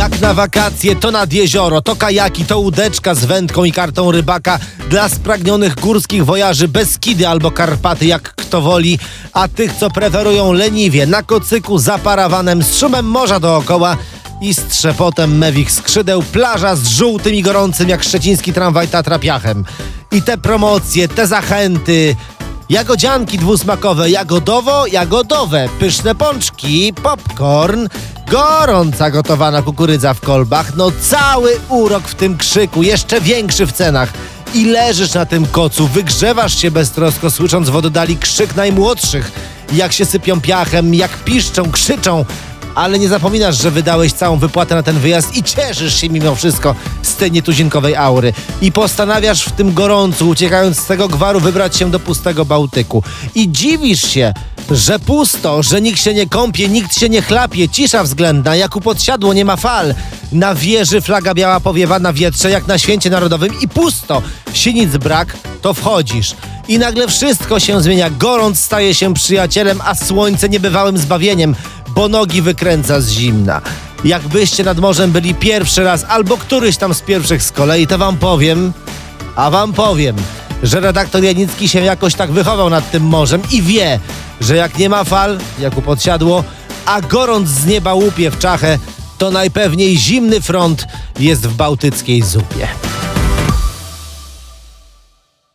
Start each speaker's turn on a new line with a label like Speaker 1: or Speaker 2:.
Speaker 1: Jak na wakacje, to nad jezioro, to kajaki, to łódeczka z wędką i kartą rybaka dla spragnionych górskich wojaży Beskidy albo Karpaty, jak kto woli, a tych, co preferują leniwie, na kocyku za parawanem z szumem morza dookoła i z trzepotem mewich skrzydeł, plaża z żółtym i gorącym jak szczeciński tramwaj Tatra piachem. I te promocje, te zachęty, Jagodzianki dwusmakowe, jagodowo-jagodowe, pyszne pączki, popcorn, gorąca gotowana kukurydza w kolbach, no cały urok w tym krzyku, jeszcze większy w cenach. I leżysz na tym kocu, wygrzewasz się beztrosko, słysząc w oddali krzyk najmłodszych, jak się sypią piachem, jak piszczą, krzyczą, ale nie zapominasz, że wydałeś całą wypłatę na ten wyjazd i cieszysz się mimo wszystko z tej nietuzinkowej aury. I postanawiasz w tym gorącu, uciekając z tego gwaru, wybrać się do pustego Bałtyku. I dziwisz się, że pusto, że nikt się nie kąpie, nikt się nie chlapie, cisza względna, jak u podsiadło nie ma fal. Na wieży flaga biała powiewa na wietrze, jak na święcie narodowym i pusto. Sinic brak, to wchodzisz. I nagle wszystko się zmienia. Gorąc staje się przyjacielem, a słońce niebywałym zbawieniem bo nogi wykręca z zimna. Jakbyście nad morzem byli pierwszy raz, albo któryś tam z pierwszych z kolei, to wam powiem, a wam powiem, że redaktor Janicki się jakoś tak wychował nad tym morzem i wie, że jak nie ma fal, jak u podsiadło, a gorąc z nieba łupie w czachę, to najpewniej zimny front jest w bałtyckiej zupie.